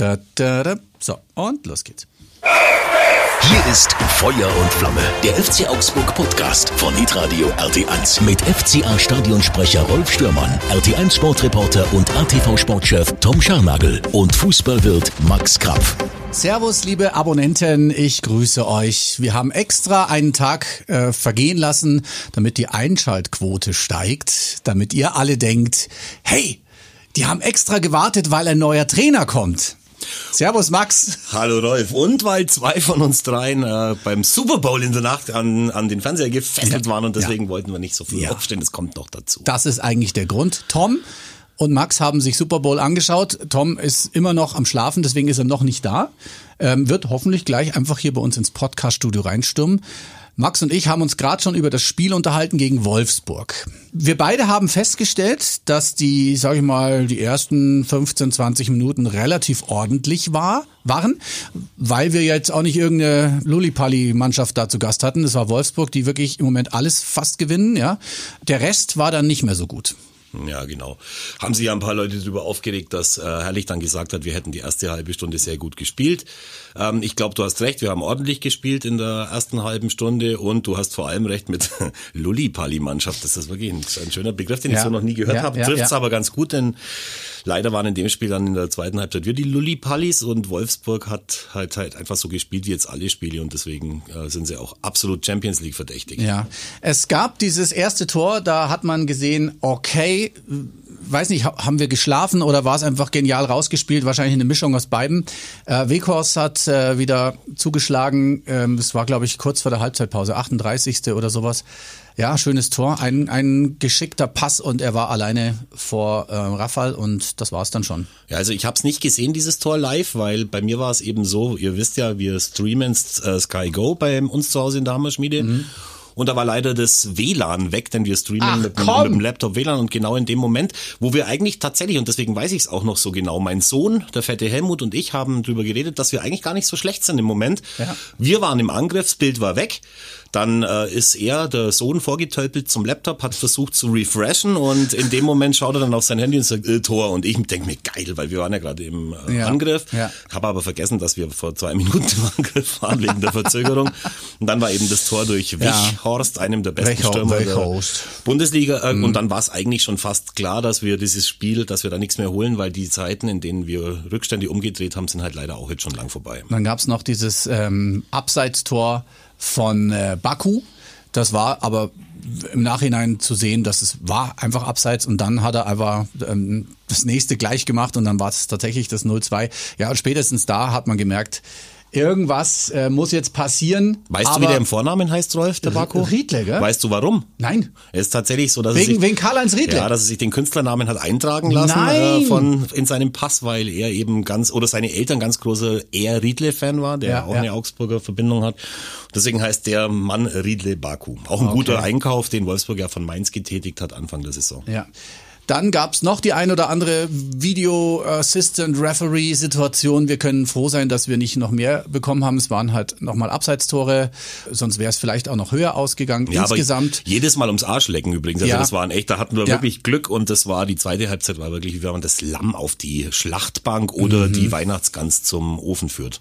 Da, da, da. So, und los geht's. Hier ist Feuer und Flamme, der FC Augsburg Podcast von Hitradio RT1 mit FCA Stadionsprecher Rolf Stürmann, RT1 Sportreporter und ATV Sportchef Tom Scharnagel und Fußballwirt Max Krapf. Servus, liebe Abonnenten, ich grüße euch. Wir haben extra einen Tag äh, vergehen lassen, damit die Einschaltquote steigt, damit ihr alle denkt, hey, die haben extra gewartet, weil ein neuer Trainer kommt. Servus Max. Hallo Rolf. Und weil zwei von uns dreien äh, beim Super Bowl in der Nacht an, an den Fernseher gefesselt ja. waren und deswegen ja. wollten wir nicht so viel ja. aufstehen. Das kommt noch dazu. Das ist eigentlich der Grund. Tom und Max haben sich Super Bowl angeschaut. Tom ist immer noch am Schlafen, deswegen ist er noch nicht da. Ähm, wird hoffentlich gleich einfach hier bei uns ins Podcast-Studio reinstürmen. Max und ich haben uns gerade schon über das Spiel unterhalten gegen Wolfsburg. Wir beide haben festgestellt, dass die, sag ich mal, die ersten 15, 20 Minuten relativ ordentlich war, waren, weil wir jetzt auch nicht irgendeine Lullipalli-Mannschaft da zu Gast hatten. Das war Wolfsburg, die wirklich im Moment alles fast gewinnen, ja. Der Rest war dann nicht mehr so gut. Ja, genau. Haben sich ja ein paar Leute darüber aufgeregt, dass äh, Herrlich dann gesagt hat, wir hätten die erste halbe Stunde sehr gut gespielt. Ähm, ich glaube, du hast recht, wir haben ordentlich gespielt in der ersten halben Stunde und du hast vor allem recht mit Lulli-Pali-Mannschaft. Das ist wirklich ein, ein, schöner Begriff, den ja. ich so noch nie gehört ja, habe. Ja, Trifft's aber ganz gut, denn leider waren in dem Spiel dann in der zweiten Halbzeit wir die Lulli-Pallis und Wolfsburg hat halt halt einfach so gespielt wie jetzt alle Spiele und deswegen äh, sind sie auch absolut Champions League verdächtig. Ja, es gab dieses erste Tor, da hat man gesehen, okay, weiß nicht, haben wir geschlafen oder war es einfach genial rausgespielt? Wahrscheinlich eine Mischung aus beiden. Äh, Weghorst hat äh, wieder zugeschlagen. Ähm, das war, glaube ich, kurz vor der Halbzeitpause, 38. oder sowas. Ja, schönes Tor, ein, ein geschickter Pass und er war alleine vor äh, Raffal und das war es dann schon. Ja, also ich habe es nicht gesehen, dieses Tor live, weil bei mir war es eben so, ihr wisst ja, wir streamen äh, Sky Go bei uns zu Hause in der Hammerschmiede. Mhm. Und da war leider das WLAN weg, denn wir streamen Ach, mit, mit, dem Laptop WLAN und genau in dem Moment, wo wir eigentlich tatsächlich, und deswegen weiß ich es auch noch so genau, mein Sohn, der fette Helmut und ich haben drüber geredet, dass wir eigentlich gar nicht so schlecht sind im Moment. Ja. Wir waren im Angriff, das Bild war weg. Dann äh, ist er, der Sohn, vorgetölpelt zum Laptop, hat versucht zu refreshen und in dem Moment schaut er dann auf sein Handy und sagt, äh, Tor. Und ich denke mir, geil, weil wir waren ja gerade im äh, ja. Angriff. Ja. Habe aber vergessen, dass wir vor zwei Minuten im Angriff waren wegen der Verzögerung. Und dann war eben das Tor durch Wichhorst, ja. einem der besten Wechhorst. Stürmer der Bundesliga. Äh, mhm. Und dann war es eigentlich schon fast klar, dass wir dieses Spiel, dass wir da nichts mehr holen, weil die Zeiten, in denen wir Rückstände umgedreht haben, sind halt leider auch jetzt schon lang vorbei. Dann gab es noch dieses ähm, Abseitstor von äh, Baku. Das war aber im Nachhinein zu sehen, dass es war einfach abseits und dann hat er einfach ähm, das nächste gleich gemacht und dann war es tatsächlich das 0-2. Ja, und spätestens da hat man gemerkt, Irgendwas äh, muss jetzt passieren. Weißt du, wie der im Vornamen heißt, Rolf, der Baku? Riedle, gell? Weißt du warum? Nein. Es ist tatsächlich so, dass wegen, er sich, wegen Karl-Heinz Riedle? Ja, dass er sich den Künstlernamen hat eintragen lassen Nein. Äh, von in seinem Pass, weil er eben ganz oder seine Eltern ganz große eher Riedle-Fan war, der ja, auch ja. eine Augsburger Verbindung hat. Deswegen heißt der Mann Riedle Baku. Auch ein okay. guter Einkauf, den Wolfsburg ja von Mainz getätigt hat Anfang der Saison. Ja. Dann gab's noch die ein oder andere Video Assistant Referee Situation. Wir können froh sein, dass wir nicht noch mehr bekommen haben. Es waren halt nochmal Abseitstore, sonst wäre es vielleicht auch noch höher ausgegangen ja, insgesamt. jedes Mal ums Arsch lecken übrigens. Also ja. das waren echt, da hatten wir ja. wirklich Glück und das war die zweite Halbzeit war wirklich, wie wenn man das Lamm auf die Schlachtbank oder mhm. die Weihnachtsgans zum Ofen führt.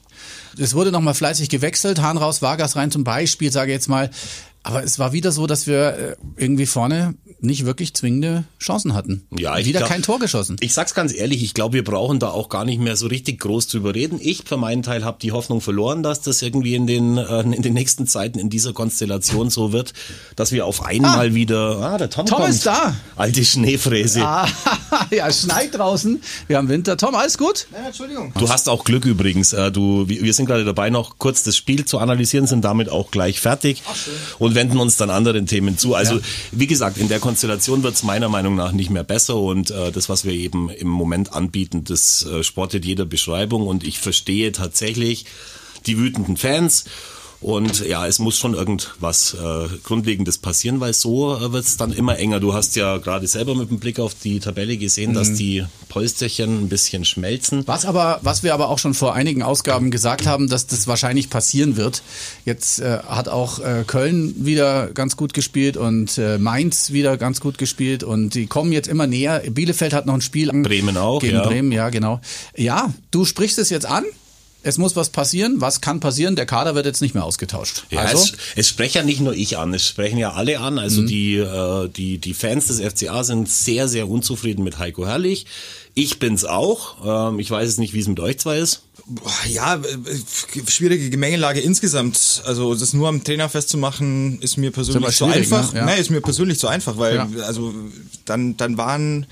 Es wurde nochmal fleißig gewechselt, Hahn raus, Vargas rein zum Beispiel, sage ich jetzt mal. Aber es war wieder so, dass wir äh, irgendwie vorne nicht wirklich zwingende Chancen hatten. Ja, ich wieder glaub, kein Tor geschossen. Ich sag's ganz ehrlich, ich glaube, wir brauchen da auch gar nicht mehr so richtig groß drüber reden. Ich für meinen Teil habe die Hoffnung verloren, dass das irgendwie in den äh, in den nächsten Zeiten in dieser Konstellation so wird, dass wir auf einmal ah, wieder ah, der Tom, Tom kommt. ist da. Alte Schneefräse. Ah, ja, es schneit draußen. Wir haben Winter. Tom, alles gut? Nein, Entschuldigung. Du hast auch Glück übrigens. Äh, du wir sind gerade dabei noch kurz das Spiel zu analysieren, sind damit auch gleich fertig Ach, schön. und wenden uns dann anderen Themen zu. Also, ja. wie gesagt, in der Konstellation wird's meiner Meinung nach nicht mehr besser und äh, das, was wir eben im Moment anbieten, das äh, sportet jeder Beschreibung und ich verstehe tatsächlich die wütenden Fans Und ja, es muss schon irgendwas äh, Grundlegendes passieren, weil so äh, wird es dann immer enger. Du hast ja gerade selber mit dem Blick auf die Tabelle gesehen, mhm. dass die Polsterchen ein bisschen schmelzen. Was aber, was wir aber auch schon vor einigen Ausgaben gesagt haben, dass das wahrscheinlich passieren wird. Jetzt äh, hat auch äh, Köln wieder ganz gut gespielt und äh, Mainz wieder ganz gut gespielt und die kommen jetzt immer näher. Bielefeld hat noch ein Spiel Bremen auch, gegen ja. Bremen, ja genau. Ja, du sprichst es jetzt an es muss was passieren. Was kann passieren? Der Kader wird jetzt nicht mehr ausgetauscht. Ja, also? es, es sprechen ja nicht nur ich an, es sprechen ja alle an. Also mhm. die, äh, die, die Fans des FCA sind sehr, sehr unzufrieden mit Heiko Herrlich. Ich bin's auch. Ähm, ich weiß es nicht, wie es mit euch zwei ist. Ja, äh, schwierige Gemengelage insgesamt. Also das nur am Trainer festzumachen, ist mir persönlich zu einfach. Ne? Ja. Nee, ist mir persönlich zu einfach, weil ja. also dann, dann waren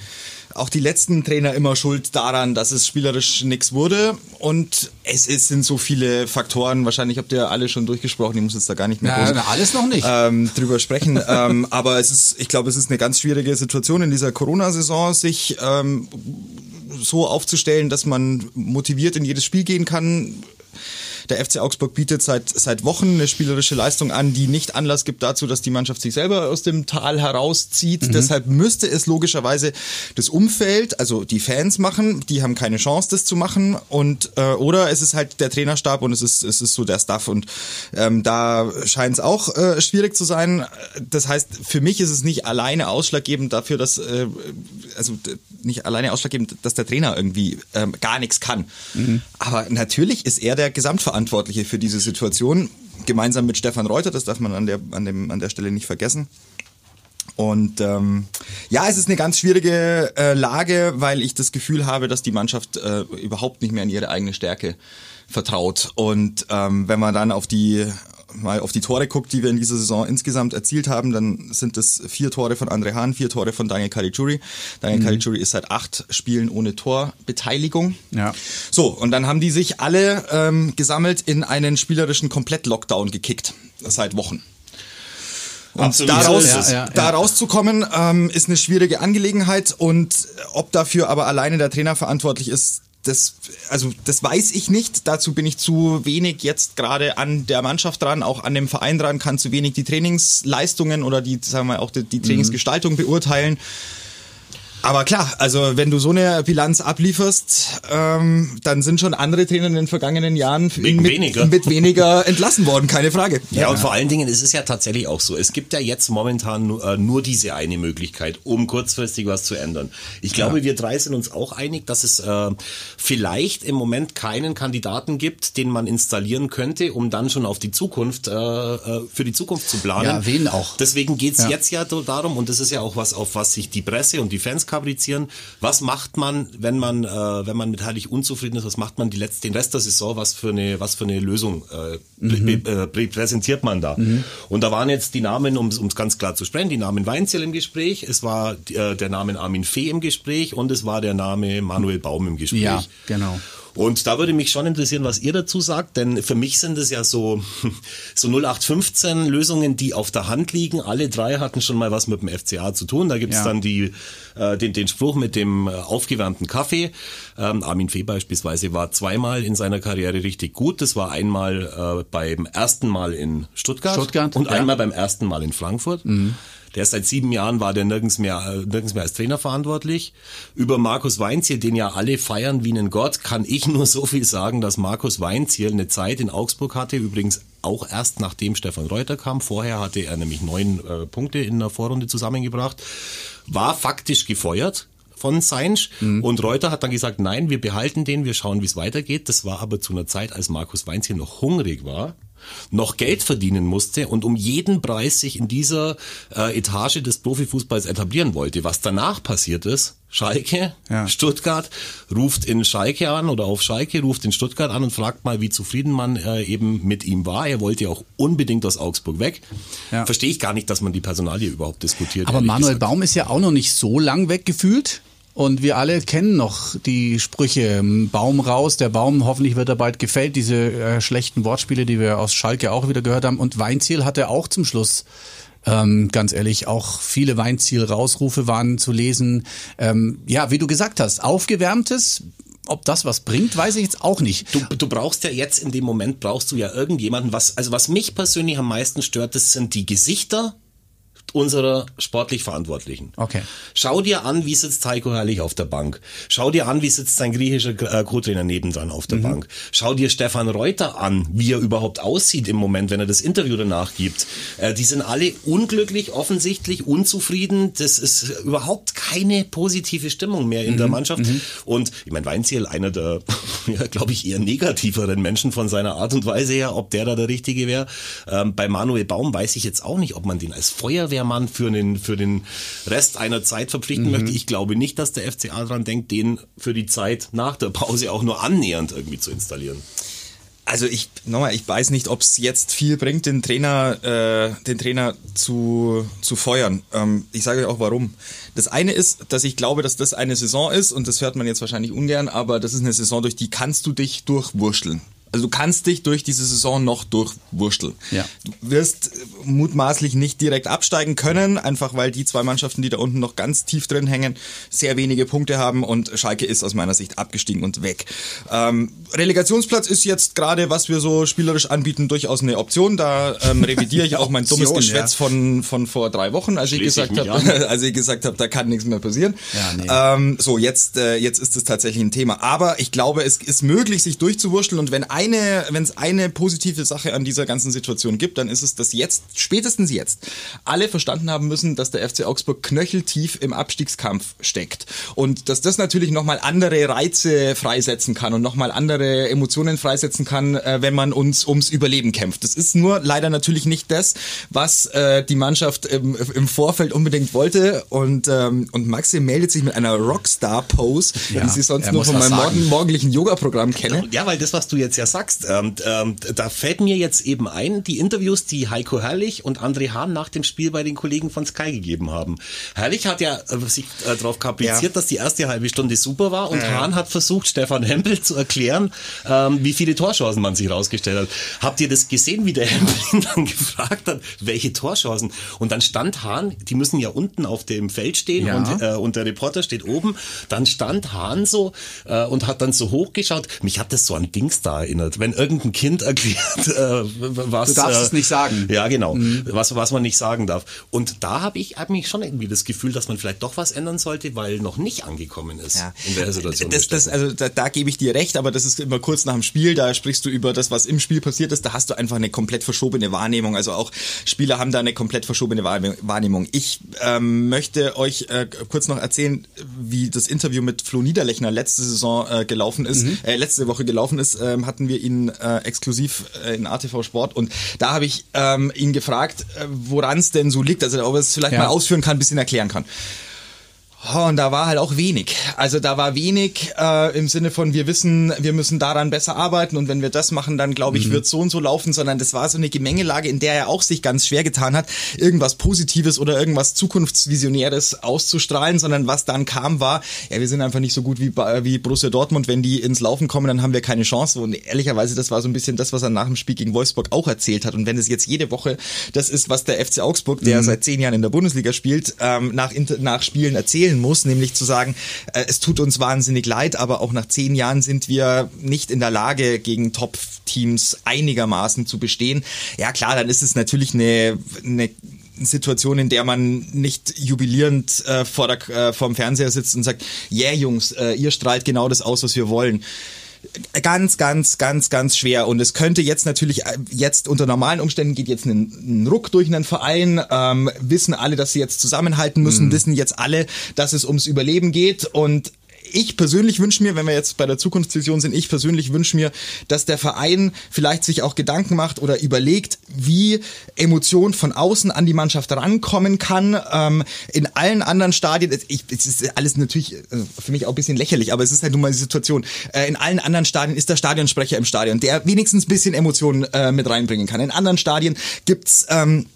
auch die letzten Trainer immer schuld daran, dass es spielerisch nichts wurde. Und es ist, sind so viele Faktoren, wahrscheinlich habt ihr alle schon durchgesprochen, ich muss jetzt da gar nicht mehr na, na, alles noch nicht. Ähm, drüber sprechen. ähm, aber es ist, ich glaube, es ist eine ganz schwierige Situation in dieser Corona-Saison, sich ähm, so aufzustellen, dass man motiviert in jedes Spiel gehen kann der FC Augsburg bietet seit, seit Wochen eine spielerische Leistung an, die nicht Anlass gibt dazu, dass die Mannschaft sich selber aus dem Tal herauszieht. Mhm. Deshalb müsste es logischerweise das Umfeld, also die Fans machen, die haben keine Chance, das zu machen. Und äh, oder es ist halt der Trainerstab und es ist, es ist so der Staff. Und ähm, da scheint es auch äh, schwierig zu sein. Das heißt, für mich ist es nicht alleine ausschlaggebend dafür, dass äh, also nicht alleine ausschlaggebend, dass der Trainer irgendwie ähm, gar nichts kann. Mhm. Aber natürlich ist er der Gesamtverantwortliche Verantwortliche für diese Situation, gemeinsam mit Stefan Reuter, das darf man an der, an dem, an der Stelle nicht vergessen. Und ähm, ja, es ist eine ganz schwierige äh, Lage, weil ich das Gefühl habe, dass die Mannschaft äh, überhaupt nicht mehr in ihre eigene Stärke vertraut. Und ähm, wenn man dann auf die mal auf die Tore guckt, die wir in dieser Saison insgesamt erzielt haben, dann sind es vier Tore von Andre Hahn, vier Tore von Daniel Caligiuri. Daniel mhm. Caligiuri ist seit acht Spielen ohne Torbeteiligung. Ja. So, und dann haben die sich alle ähm, gesammelt in einen spielerischen Komplett-Lockdown gekickt, seit Wochen. Und Absolut. daraus, ja, ja, ja. da rauszukommen, ähm, ist eine schwierige Angelegenheit und ob dafür aber alleine der Trainer verantwortlich ist, das, also das weiß ich nicht. Dazu bin ich zu wenig jetzt gerade an der Mannschaft dran, auch an dem Verein dran, kann zu wenig die Trainingsleistungen oder die, sagen wir mal, auch die, die Trainingsgestaltung beurteilen. Aber klar, also wenn du so eine Bilanz ablieferst, ähm, dann sind schon andere Trainer in den vergangenen Jahren mit, mit, weniger. mit weniger entlassen worden, keine Frage. Ja, ja, und vor allen Dingen ist es ja tatsächlich auch so. Es gibt ja jetzt momentan nur, äh, nur diese eine Möglichkeit, um kurzfristig was zu ändern. Ich glaube, ja. wir drei sind uns auch einig, dass es äh, vielleicht im Moment keinen Kandidaten gibt, den man installieren könnte, um dann schon auf die Zukunft, äh, äh für die Zukunft zu planen. Ja, wen auch. Deswegen geht's ja. jetzt ja darum, und das ist ja auch was, auf was sich die Presse und die Fans fabrizieren. Was macht man, wenn man, äh, wenn man mit Heilig unzufrieden ist? Was macht man die letzte, den Rest der Saison? Was für eine, was für eine Lösung äh, mhm. äh, präsentiert man da? Mhm. Und da waren jetzt die Namen, um es ganz klar zu sprechen, die Namen Weinzel im Gespräch, es war äh, der Name Armin Fee im Gespräch und es war der Name Manuel Baum im Gespräch. Ja, genau. Und da würde mich schon interessieren, was ihr dazu sagt, denn für mich sind es ja so, so 0815 Lösungen, die auf der Hand liegen. Alle drei hatten schon mal was mit dem FCA zu tun. Da gibt es ja. dann die, äh, den, den Spruch mit dem äh, aufgewärmten Kaffee. Ähm, Armin Fee beispielsweise war zweimal in seiner Karriere richtig gut. Das war einmal äh, beim ersten Mal in Stuttgart, Stuttgart und ja. einmal beim ersten Mal in Frankfurt. Mhm. Der ist seit sieben Jahren war der nirgends mehr, nirgends mehr als Trainer verantwortlich. Über Markus Weinziel, den ja alle feiern wie einen Gott, kann ich nur so viel sagen, dass Markus Weinziel eine Zeit in Augsburg hatte, übrigens auch erst nachdem Stefan Reuter kam. Vorher hatte er nämlich neun äh, Punkte in der Vorrunde zusammengebracht, war faktisch gefeuert von Seinsch mhm. und Reuter hat dann gesagt, nein, wir behalten den, wir schauen, wie es weitergeht. Das war aber zu einer Zeit, als Markus Weinziel noch hungrig war noch Geld verdienen musste und um jeden Preis sich in dieser äh, Etage des Profifußballs etablieren wollte. Was danach passiert ist, Schalke, ja. Stuttgart, ruft in Schalke an oder auf Schalke, ruft in Stuttgart an und fragt mal, wie zufrieden man äh, eben mit ihm war. Er wollte ja auch unbedingt aus Augsburg weg. Ja. Verstehe ich gar nicht, dass man die Personalie überhaupt diskutiert. Aber Manuel gesagt. Baum ist ja auch noch nicht so lang weggefühlt. Und wir alle kennen noch die Sprüche, Baum raus, der Baum, hoffentlich wird er bald gefällt, diese äh, schlechten Wortspiele, die wir aus Schalke auch wieder gehört haben. Und Weinziel hatte auch zum Schluss ähm, ganz ehrlich, auch viele Weinziel-Rausrufe waren zu lesen. Ähm, ja, wie du gesagt hast, aufgewärmtes, ob das was bringt, weiß ich jetzt auch nicht. Du, du brauchst ja jetzt in dem Moment brauchst du ja irgendjemanden, was, also was mich persönlich am meisten stört, das sind die Gesichter unserer sportlich Verantwortlichen. Okay. Schau dir an, wie sitzt Heiko Herrlich auf der Bank. Schau dir an, wie sitzt sein griechischer äh, Co-Trainer nebendran auf der mhm. Bank. Schau dir Stefan Reuter an, wie er überhaupt aussieht im Moment, wenn er das Interview danach gibt. Äh, die sind alle unglücklich, offensichtlich unzufrieden. Das ist überhaupt keine positive Stimmung mehr in mhm. der Mannschaft. Mhm. Und ich meine, Weinziel, einer der, ja, glaube ich, eher negativeren Menschen von seiner Art und Weise her, ob der da der Richtige wäre. Ähm, bei Manuel Baum weiß ich jetzt auch nicht, ob man den als Feuerwehr Feuerwehrmann für den, für den Rest einer Zeit verpflichten mhm. möchte. Ich glaube nicht, dass der FCA daran denkt, den für die Zeit nach der Pause auch nur annähernd irgendwie zu installieren. Also ich nochmal, ich weiß nicht, ob es jetzt viel bringt, den Trainer, äh, den Trainer zu, zu feuern. Ähm, ich sage euch auch warum. Das eine ist, dass ich glaube, dass das eine Saison ist und das hört man jetzt wahrscheinlich ungern, aber das ist eine Saison, durch die kannst du dich durchwurschteln. Also du kannst dich durch diese Saison noch durchwursteln. Ja. Du wirst mutmaßlich nicht direkt absteigen können, einfach weil die zwei Mannschaften, die da unten noch ganz tief drin hängen, sehr wenige Punkte haben und Schalke ist aus meiner Sicht abgestiegen und weg. Ähm, Relegationsplatz ist jetzt gerade, was wir so spielerisch anbieten, durchaus eine Option. Da ähm, revidiere ich auch mein dummes Geschwätz ja. von, von vor drei Wochen, als ich gesagt habe, als ich gesagt habe, da kann nichts mehr passieren. Ja, nee. ähm, so, jetzt, äh, jetzt ist es tatsächlich ein Thema. Aber ich glaube, es ist möglich, sich durchzuwurschteln und wenn eine, wenn es eine positive Sache an dieser ganzen Situation gibt, dann ist es, dass jetzt, spätestens jetzt, alle verstanden haben müssen, dass der FC Augsburg knöcheltief im Abstiegskampf steckt. Und dass das natürlich nochmal andere Reize freisetzen kann und nochmal andere Emotionen freisetzen kann, äh, wenn man uns ums Überleben kämpft. Das ist nur leider natürlich nicht das, was äh, die Mannschaft im, im Vorfeld unbedingt wollte. Und, ähm, und Maxi meldet sich mit einer Rockstar-Pose, ja, die sie sonst nur von meinem morgen, morgendlichen Yoga-Programm kenne. Ja, weil das, was du jetzt ja sagst. Ähm, ähm, da fällt mir jetzt eben ein, die Interviews, die Heiko Herrlich und André Hahn nach dem Spiel bei den Kollegen von Sky gegeben haben. Herrlich hat ja äh, sich äh, darauf kapriziert, ja. dass die erste halbe Stunde super war und ja. Hahn hat versucht, Stefan Hempel zu erklären, ähm, wie viele Torchancen man sich rausgestellt hat. Habt ihr das gesehen, wie der Hempel ihn dann gefragt hat, welche Torchancen? Und dann stand Hahn, die müssen ja unten auf dem Feld stehen ja. und, äh, und der Reporter steht oben. Dann stand Hahn so äh, und hat dann so hochgeschaut. Mich hat das so an Dings da erinnert erinnert. Wenn irgendein Kind erklärt, äh, was. Du darfst äh, es nicht sagen. Ja, genau. Mhm. Was, was man nicht sagen darf. Und da habe ich hab mich schon irgendwie das Gefühl, dass man vielleicht doch was ändern sollte, weil noch nicht angekommen ist ja. in der Situation. Das, das, also da, da gebe ich dir recht, aber das ist immer kurz nach dem Spiel. Da sprichst du über das, was im Spiel passiert ist. Da hast du einfach eine komplett verschobene Wahrnehmung. Also auch Spieler haben da eine komplett verschobene Wahrnehmung. Ich ähm, möchte euch äh, kurz noch erzählen, wie das Interview mit Flo Niederlechner letzte Saison äh, gelaufen ist, mhm. äh, letzte Woche gelaufen ist. Ähm, hatten wir ihn äh, exklusiv äh, in ATV Sport und da habe ich ähm, ihn gefragt, äh, woran es denn so liegt, also ob er es vielleicht ja. mal ausführen kann, ein bisschen erklären kann. Oh, und da war halt auch wenig. Also da war wenig äh, im Sinne von, wir wissen, wir müssen daran besser arbeiten und wenn wir das machen, dann glaube ich, mhm. wird so und so laufen, sondern das war so eine Gemengelage, in der er auch sich ganz schwer getan hat, irgendwas Positives oder irgendwas Zukunftsvisionäres auszustrahlen, sondern was dann kam, war, ja, wir sind einfach nicht so gut wie, wie Borussia Dortmund, wenn die ins Laufen kommen, dann haben wir keine Chance. Und ehrlicherweise, das war so ein bisschen das, was er nach dem Spiel gegen Wolfsburg auch erzählt hat. Und wenn es jetzt jede Woche das ist, was der FC Augsburg, der mhm. seit zehn Jahren in der Bundesliga spielt, ähm, nach, nach Spielen erzählen erzählen muss, nämlich zu sagen, äh, es tut uns wahnsinnig leid, aber auch nach zehn Jahren sind wir nicht in der Lage, gegen Top-Teams einigermaßen zu bestehen. Ja klar, dann ist es natürlich eine, eine Situation, in der man nicht jubilierend äh, vor der, äh, vor dem Fernseher sitzt und sagt, yeah Jungs, äh, ihr strahlt genau das aus, was wir wollen ganz, ganz, ganz, ganz schwer. Und es könnte jetzt natürlich, äh, jetzt unter normalen Umständen geht jetzt ein, ein Ruck durch einen Verein, ähm, wissen alle, dass sie jetzt zusammenhalten müssen, mhm. wissen jetzt alle, dass es ums Überleben geht und ich persönlich wünsche mir, wenn wir jetzt bei der Zukunftsvision sind, ich persönlich wünsche mir, dass der Verein vielleicht sich auch Gedanken macht oder überlegt, wie Emotion von außen an die Mannschaft rankommen kann. Ähm, in allen anderen Stadien, ich, es ist alles natürlich äh, für mich auch ein bisschen lächerlich, aber es ist halt nun mal die Situation. Äh, in allen anderen Stadien ist der Stadionsprecher im Stadion, der wenigstens ein bisschen Emotionen äh, mit reinbringen kann. In anderen Stadien gibt's ähm,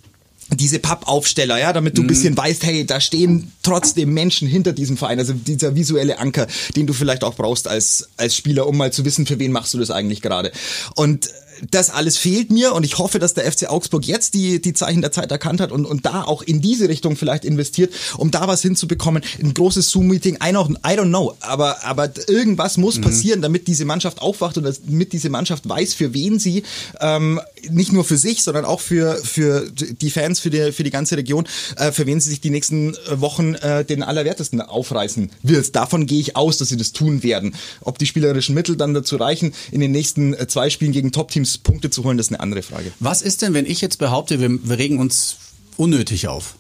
diese Pappaufsteller, ja, damit du ein mhm. bisschen weißt, hey, da stehen trotzdem Menschen hinter diesem Verein, also dieser visuelle Anker, den du vielleicht auch brauchst als als Spieler, um mal zu wissen, für wen machst du das eigentlich gerade. Und das alles fehlt mir und ich hoffe, dass der FC Augsburg jetzt die, die Zeichen der Zeit erkannt hat und, und da auch in diese Richtung vielleicht investiert, um da was hinzubekommen. Ein großes Zoom-Meeting, I, don't- I don't know, aber, aber irgendwas muss passieren, damit diese Mannschaft aufwacht und damit diese Mannschaft weiß, für wen sie ähm, nicht nur für sich, sondern auch für, für die Fans, für die, für die ganze Region, äh, für wen sie sich die nächsten äh, Wochen äh, den Allerwertesten aufreißen wird. Davon gehe ich aus, dass sie das tun werden. Ob die spielerischen Mittel dann dazu reichen, in den nächsten äh, zwei Spielen gegen Top-Teams Punkte zu holen, das ist eine andere Frage. Was ist denn, wenn ich jetzt behaupte, wir, wir regen uns unnötig auf?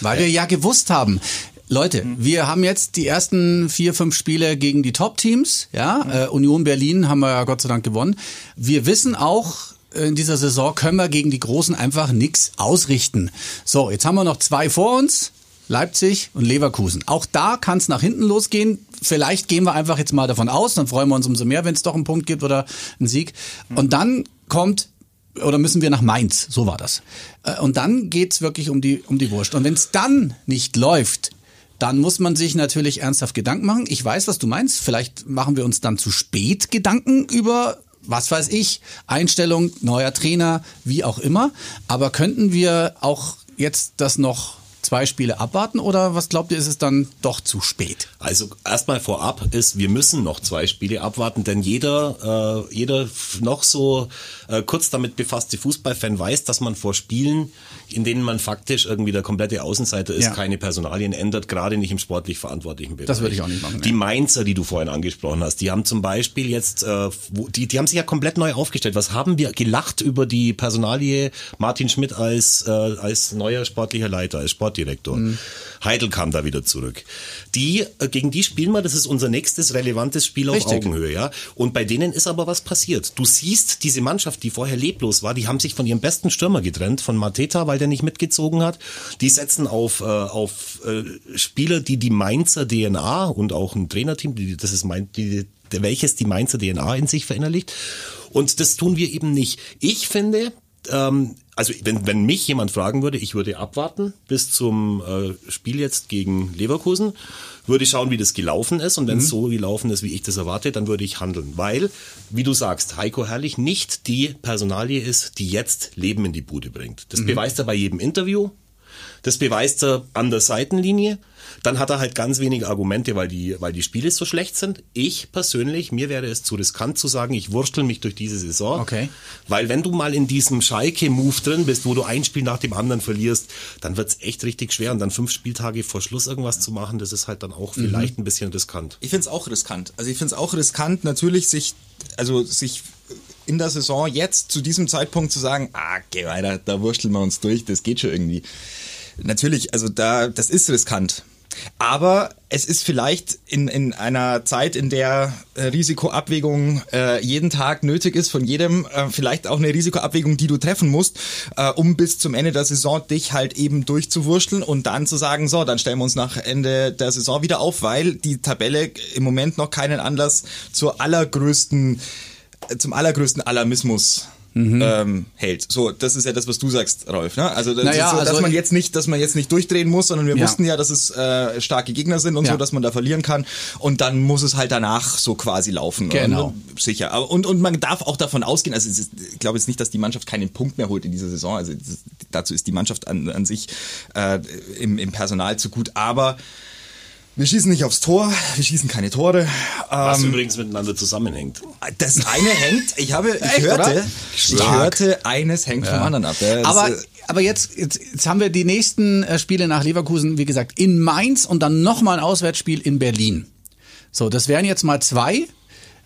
Weil wir ja gewusst haben, Leute, wir haben jetzt die ersten vier, fünf Spiele gegen die Top-Teams. Ja, äh, Union Berlin haben wir ja Gott sei Dank gewonnen. Wir wissen auch, äh, in dieser Saison können wir gegen die Großen einfach nichts ausrichten. So, jetzt haben wir noch zwei vor uns. Leipzig und Leverkusen. Auch da kann es nach hinten losgehen. Vielleicht gehen wir einfach jetzt mal davon aus, dann freuen wir uns umso mehr, wenn es doch einen Punkt gibt oder einen Sieg. Und dann kommt oder müssen wir nach Mainz, so war das. Äh, Und dann geht's wirklich um die, um die Wurst. Und wenn es dann nicht läuft, dann muss man sich natürlich ernsthaft Gedanken machen. Ich weiß, was du meinst. Vielleicht machen wir uns dann zu spät Gedanken über, was weiß ich, Einstellung, neuer Trainer, wie auch immer. Aber könnten wir auch jetzt das noch zwei Spiele abwarten oder was glaubt ihr, ist es dann doch zu spät? Also erstmal vorab ist, wir müssen noch zwei Spiele abwarten, denn jeder, äh, jeder noch so äh, kurz damit befasste Fußballfan weiß, dass man vor Spielen, in denen man faktisch irgendwie der komplette Außenseiter ist, Ja. keine Personalien ändert, gerade nicht im sportlich verantwortlichen Bereich. Das würde ich auch nicht machen. Die Mainzer, die du vorhin angesprochen hast, die haben zum Beispiel jetzt, äh, wo- die, die haben sich ja komplett neu aufgestellt. Was haben wir gelacht über die Personalie Martin Schmidt als, äh, als neuer sportlicher Leiter, als Sportdirektor? Heidel kam da wieder zurück. Die, äh, gegen die spielen wir, das ist unser nächstes relevantes Spiel auf Richtig. Augenhöhe, ja. Und bei denen ist aber was passiert. Du siehst, diese Mannschaft, die vorher leblos war, die haben sich von ihrem besten Stürmer getrennt, von Mateta, weil der nicht mitgezogen hat. Die setzen auf, äh, auf äh, Spieler, die die Mainzer DNA und auch ein Trainerteam, die, das ist mein, die, welches die Mainzer DNA in sich verinnerlicht. Und das tun wir eben nicht. Ich finde, ähm, also wenn, wenn mich jemand fragen würde, ich würde abwarten bis zum äh, Spiel jetzt gegen Leverkusen, würde schauen, wie das gelaufen ist. Und wenn es so gelaufen ist, wie ich das erwarte, dann würde ich handeln, weil, wie du sagst, Heiko Herrlich nicht die Personalie ist, die jetzt Leben in die Bude bringt. Das beweist er bei jedem Interview, das beweist er an der Seitenlinie. Dann hat er halt ganz wenige Argumente, weil die, weil die Spiele so schlecht sind. Ich persönlich, mir wäre es zu riskant zu sagen, ich wurstel mich durch diese Saison. Okay. Weil wenn du mal in diesem Schalke-Move drin bist, wo du ein Spiel nach dem anderen verlierst, dann wird's echt richtig schwer. Und dann fünf Spieltage vor Schluss irgendwas zu machen, das ist halt dann auch vielleicht ein bisschen riskant. Ich finde es auch riskant. Also ich finde es auch riskant, natürlich sich, also sich in der Saison jetzt zu diesem Zeitpunkt zu sagen, ah, geh weiter, da wursteln wir uns durch, das geht schon irgendwie. Natürlich, also da, das ist riskant. Aber es ist vielleicht in, in einer Zeit, in der äh, Risikoabwägung äh, jeden Tag nötig ist von jedem, äh, vielleicht auch eine Risikoabwägung, die du treffen musst, äh, um bis zum Ende der Saison dich halt eben durchzuwurschteln und dann zu sagen, so, dann stellen wir uns nach Ende der Saison wieder auf, weil die Tabelle im Moment noch keinen Anlass zur allergrößten, äh, zum allergrößten Alarmismus ähm, hält. So, das ist ja das, was du sagst, Rolf. Ne? Also, das Naja, so, dass also man jetzt nicht, dass man jetzt nicht durchdrehen muss, sondern wir Ja. wussten ja, dass es äh, starke Gegner sind und Ja. so, dass man da verlieren kann. Und dann muss es halt danach so quasi laufen. Genau. Und, sicher. Aber, und, und man darf auch davon ausgehen, also ist, ich glaube jetzt nicht, dass die Mannschaft keinen Punkt mehr holt in dieser Saison. Also das, dazu ist die Mannschaft an, an sich äh, im, im Personal zu gut. Aber wir schießen nicht aufs Tor, wir schießen keine Tore. Was Ähm, übrigens miteinander zusammenhängt. das eine hängt, ich habe, ich Echt, hörte, oder? ich Stark. hörte, eines hängt vom anderen ab. Ja, das, Aber, äh, aber jetzt, jetzt, jetzt haben wir die nächsten äh, Spiele nach Leverkusen, wie gesagt, in Mainz und dann nochmal ein Auswärtsspiel in Berlin. So, das wären jetzt mal zwei.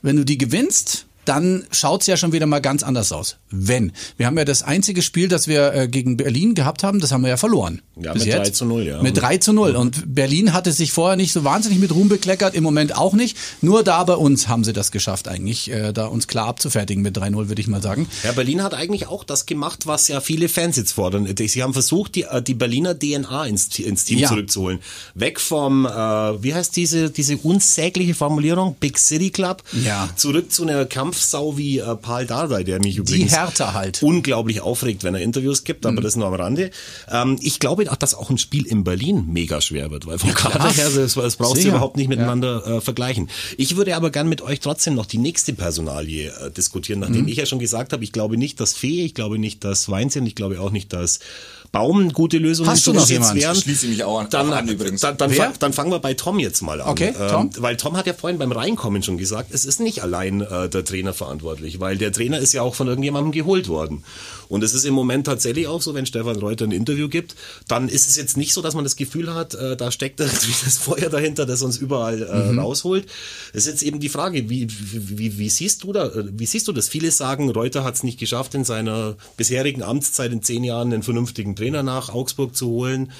Wenn du die gewinnst, dann schaut's ja schon wieder mal ganz anders aus. Wenn. Wir haben ja das einzige Spiel, das wir äh, gegen Berlin gehabt haben, das haben wir ja verloren. Ja, mit jetzt. 3 zu 0, ja. Mit 3 zu 0. Und Berlin hatte sich vorher nicht so wahnsinnig mit Ruhm bekleckert, im Moment auch nicht. Nur da bei uns haben sie das geschafft eigentlich, äh, da uns klar abzufertigen mit 3-0, würde ich mal sagen. Ja, Berlin hat eigentlich auch das gemacht, was ja viele Fans jetzt fordern. Sie haben versucht, die, äh, die Berliner DNA ins, ins Team Ja. zurückzuholen. Weg vom, äh, wie heißt diese, diese unsägliche Formulierung? Big City Club. Ja. Zurück zu einer Kampfsau wie äh, Paul Dardai, der mich Die übrigens Härte halt. unglaublich aufregt, wenn er Interviews gibt, Mhm. aber das nur am Rande. Ähm, ich glaube auch, dass auch ein Spiel in Berlin mega schwer wird, weil vom Kader her, das, das brauchst du überhaupt nicht miteinander äh, vergleichen. Ich würde aber gern mit euch trotzdem noch die nächste Personalie äh, diskutieren, nachdem Mhm. ich ja schon gesagt habe, ich glaube nicht, dass Fee, ich glaube nicht, dass Weinzierl, ich glaube auch nicht, dass Baum gute Lösungen Hast du noch Schluss jemand? wären. Schließe ich mich auch an- dann, an übrigens. Dann, dann, fang, dann fangen wir bei Tom jetzt mal an. Okay, Tom. Ähm, weil Tom hat ja vorhin beim Reinkommen schon gesagt, es ist nicht allein äh, der Trainer verantwortlich, weil der Trainer ist ja auch von irgendjemandem geholt worden. Und es ist im Moment tatsächlich auch so, wenn Stefan Reuter ein Interview gibt, dann ist es jetzt nicht so, dass man das Gefühl hat, äh, da steckt irgendwie das Feuer dahinter, das uns überall äh, Mhm. rausholt. Es ist jetzt eben die Frage, wie, wie, wie, wie siehst du da, äh, wie siehst du das? Viele sagen, Reuter hat es nicht geschafft, in seiner bisherigen Amtszeit in zehn Jahren einen vernünftigen Trainer nach Augsburg zu holen.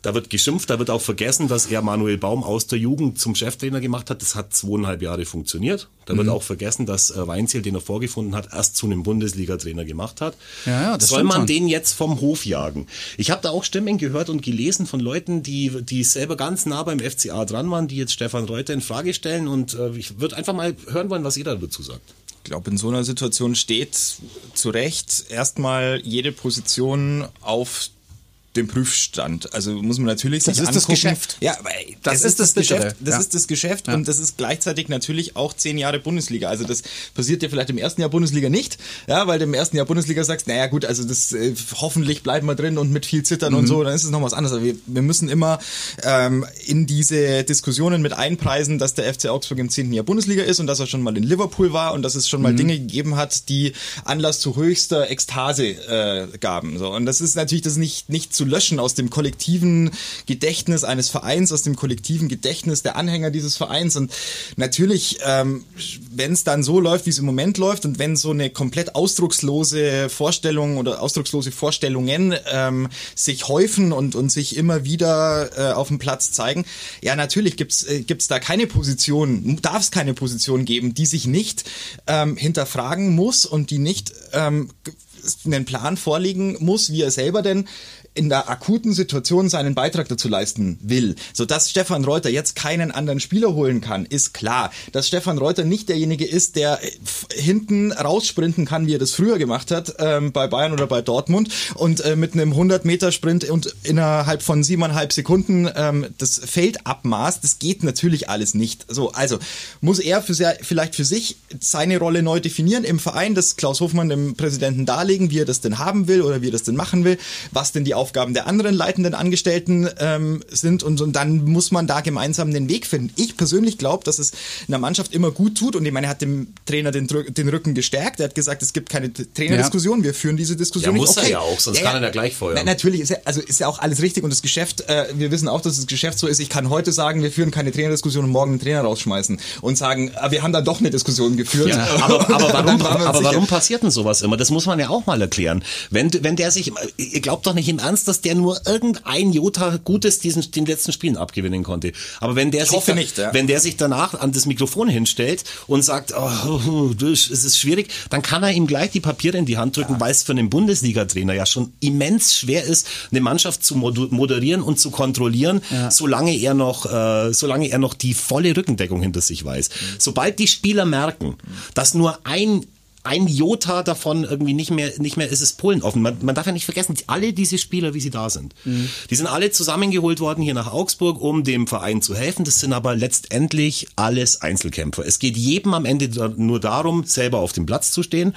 Da wird geschimpft, da wird auch vergessen, dass er Manuel Baum aus der Jugend zum Cheftrainer gemacht hat. Das hat zweieinhalb Jahre funktioniert. Da Mhm. wird auch vergessen, dass äh, Weinziel, den er vorgefunden hat, erst zu einem Bundesliga-Trainer gemacht hat. Ja, ja, das Soll man schon. den jetzt vom Hof jagen? Ich habe da auch Stimmen gehört und gelesen von Leuten, die, die selber ganz nah beim FCA dran waren, die jetzt Stefan Reuter in Frage stellen. Und äh, ich würde einfach mal hören wollen, was ihr dazu sagt. Ich glaube, in so einer Situation steht zu Recht erstmal jede Position auf dem Prüfstand. Also muss man natürlich Das sich ist das angucken. Geschäft. Ja, Das es ist das Geschäft. Bittere. Das Ja. ist das Geschäft und das ist gleichzeitig natürlich auch zehn Jahre Bundesliga. Also das passiert ja vielleicht im ersten Jahr Bundesliga nicht, ja, weil du im ersten Jahr Bundesliga sagst, naja gut, also das äh, hoffentlich bleiben wir drin und mit viel Zittern Mhm. und so, dann ist es noch was anderes. Aber wir, wir müssen immer ähm, in diese Diskussionen mit einpreisen, dass der FC Augsburg im zehnten Jahr Bundesliga ist und dass er schon mal in Liverpool war und dass es schon mal Dinge gegeben hat, die Anlass zu höchster Ekstase äh, gaben. So und das ist natürlich das nicht nicht zu löschen aus dem kollektiven Gedächtnis eines Vereins, aus dem kollektiven Gedächtnis der Anhänger dieses Vereins. Und natürlich, ähm, wenn es dann so läuft, wie es im Moment läuft und wenn so eine komplett ausdruckslose Vorstellung oder ausdruckslose Vorstellungen ähm, sich häufen und und sich immer wieder äh, auf dem Platz zeigen, ja natürlich gibt's äh, da keine Position, darf es keine Position geben, die sich nicht ähm, hinterfragen muss und die nicht ähm, einen Plan vorlegen muss, wie er selber denn in der akuten Situation seinen Beitrag dazu leisten will. So dass Stefan Reuter jetzt keinen anderen Spieler holen kann, ist klar. Dass Stefan Reuter nicht derjenige ist, der äh, hinten raussprinten kann, wie er das früher gemacht hat, ähm, bei Bayern oder bei Dortmund und äh, mit einem 100 Meter Sprint und innerhalb von siebeneinhalb Sekunden ähm, das Feld abmaßt, das geht natürlich alles nicht. So, also muss er für sehr, vielleicht für sich seine Rolle neu definieren im Verein, das Klaus Hofmann dem Präsidenten darlegen, wie er das denn haben will oder wie er das denn machen will, was denn die Aufgaben der anderen leitenden Angestellten ähm, sind und, und dann muss man da gemeinsam den Weg finden. Ich persönlich glaube, dass es einer Mannschaft immer gut tut und ich meine, er hat dem Trainer den, den Rücken gestärkt, er hat gesagt, es gibt keine Trainerdiskussion, wir führen diese Diskussion Ja, nicht. muss er ja auch, sonst kann er ja gleich feuern. Na, natürlich, ist ja, also ist ja auch alles richtig und das Geschäft, äh, wir wissen auch, dass das Geschäft so ist, ich kann heute sagen, wir führen keine Trainerdiskussion und morgen einen Trainer rausschmeißen und sagen, ah, wir haben dann doch eine Diskussion geführt. Ja, aber, aber, warum, aber warum passiert denn sowas immer? Das muss man ja auch mal erklären. Wenn, wenn der sich, ihr glaubt doch nicht im Ernst, dass der nur irgendein Jota Gutes diesen, den letzten Spielen abgewinnen konnte. Aber wenn der, sich, hoffe da- nicht, ja. wenn der sich danach an das Mikrofon hinstellt und sagt, oh, das ist schwierig, dann kann er ihm gleich die Papiere in die Hand drücken, weil es für einen Bundesliga-Trainer ja schon immens schwer ist, eine Mannschaft zu moderieren und zu kontrollieren, solange er noch, äh, solange er noch die volle Rückendeckung hinter sich weiß. Sobald die Spieler merken, dass nur ein ein Jota davon irgendwie nicht mehr, nicht mehr ist es Polen offen. Man, man darf ja nicht vergessen, alle diese Spieler, wie sie da sind, die sind alle zusammengeholt worden hier nach Augsburg, um dem Verein zu helfen. Das sind aber letztendlich alles Einzelkämpfer. Es geht jedem am Ende nur darum, selber auf dem Platz zu stehen,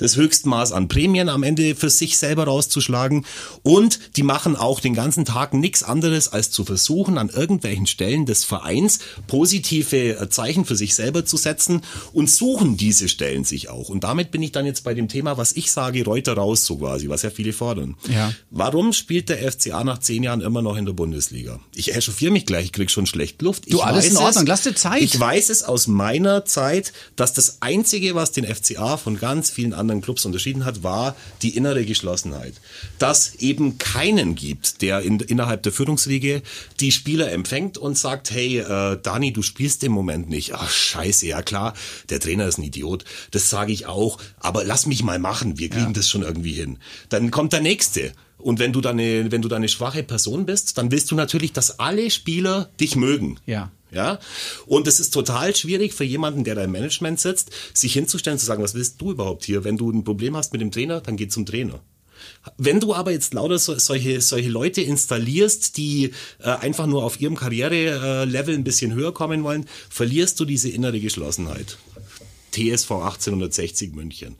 das Höchstmaß an Prämien am Ende für sich selber rauszuschlagen und die machen auch den ganzen Tag nichts anderes, als zu versuchen, an irgendwelchen Stellen des Vereins positive äh, Zeichen für sich selber zu setzen und suchen diese Stellen sich auch. Und damit bin ich dann jetzt bei dem Thema, was ich sage, Reuter raus so quasi, was ja viele fordern. Ja. Warum spielt der FCA nach zehn Jahren immer noch in der Bundesliga? Ich echauffiere mich gleich, ich krieg schon schlecht Luft. Du, ich alles in Ordnung, es, lass dir Zeit. Ich weiß es aus meiner Zeit, dass das Einzige, was den FCA von ganz vielen anderen Clubs unterschieden hat, war die innere Geschlossenheit. Dass eben keinen gibt, der in, innerhalb der Führungsriege die Spieler empfängt und sagt, hey, äh, Dani, du spielst im Moment nicht. Ach, scheiße, ja klar, der Trainer ist ein Idiot. Das sage ich auch. Aber lass mich mal machen, wir kriegen das schon irgendwie hin. Dann kommt der Nächste. Und wenn du dann eine, wenn du dann eine schwache Person bist, dann willst du natürlich, dass alle Spieler dich mögen. Ja. Ja, und es ist total schwierig für jemanden, der da im Management sitzt, sich hinzustellen zu sagen, was willst du überhaupt hier? Wenn du ein Problem hast mit dem Trainer, dann geh zum Trainer. Wenn du aber jetzt lauter so, solche, solche Leute installierst, die äh, einfach nur auf ihrem Karrierelevel ein bisschen höher kommen wollen, verlierst du diese innere Geschlossenheit. TSV 1860 München.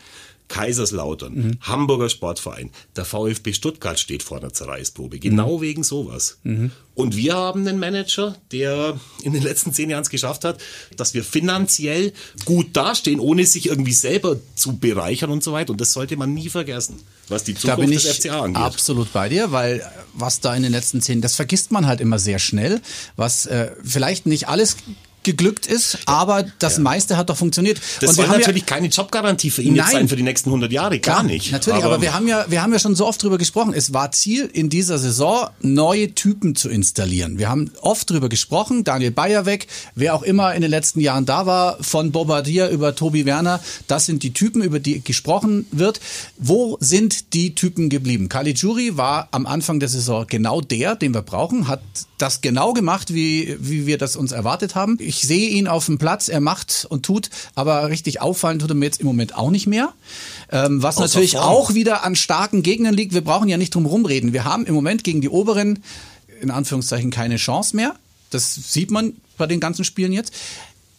Kaiserslautern, mhm. Hamburger Sportverein, der VfB Stuttgart steht vor einer Zerreißprobe, genau mhm. wegen sowas. Mhm. Und wir haben einen Manager, der in den letzten zehn Jahren es geschafft hat, dass wir finanziell gut dastehen, ohne sich irgendwie selber zu bereichern und so weiter. Und das sollte man nie vergessen, was die Zukunft da bin ich des FCA angeht. Absolut bei dir, weil was da in den letzten zehn, das vergisst man halt immer sehr schnell, was äh, vielleicht nicht alles geglückt ist, aber das ja. meiste hat doch funktioniert. Das soll natürlich ja, keine Jobgarantie für ihn nein, jetzt sein für die nächsten 100 Jahre, gar klar, nicht. Natürlich, aber, aber, wir haben ja, wir haben ja schon so oft drüber gesprochen. Es war Ziel in dieser Saison, neue Typen zu installieren. Wir haben oft drüber gesprochen, Daniel Bayer weg, wer auch immer in den letzten Jahren da war, von Bombardier über Tobi Werner, das sind die Typen, über die gesprochen wird. Wo sind die Typen geblieben? Kali Juri war am Anfang der Saison genau der, den wir brauchen, hat das genau gemacht, wie, wie wir das uns erwartet haben. Ich sehe ihn auf dem Platz, er macht und tut, aber richtig auffallen tut er mir jetzt im Moment auch nicht mehr. Ähm, was Außer natürlich Form. auch wieder an starken Gegnern liegt. Wir brauchen ja nicht drum rumreden. Wir haben im Moment gegen die Oberen in Anführungszeichen keine Chance mehr. Das sieht man bei den ganzen Spielen jetzt.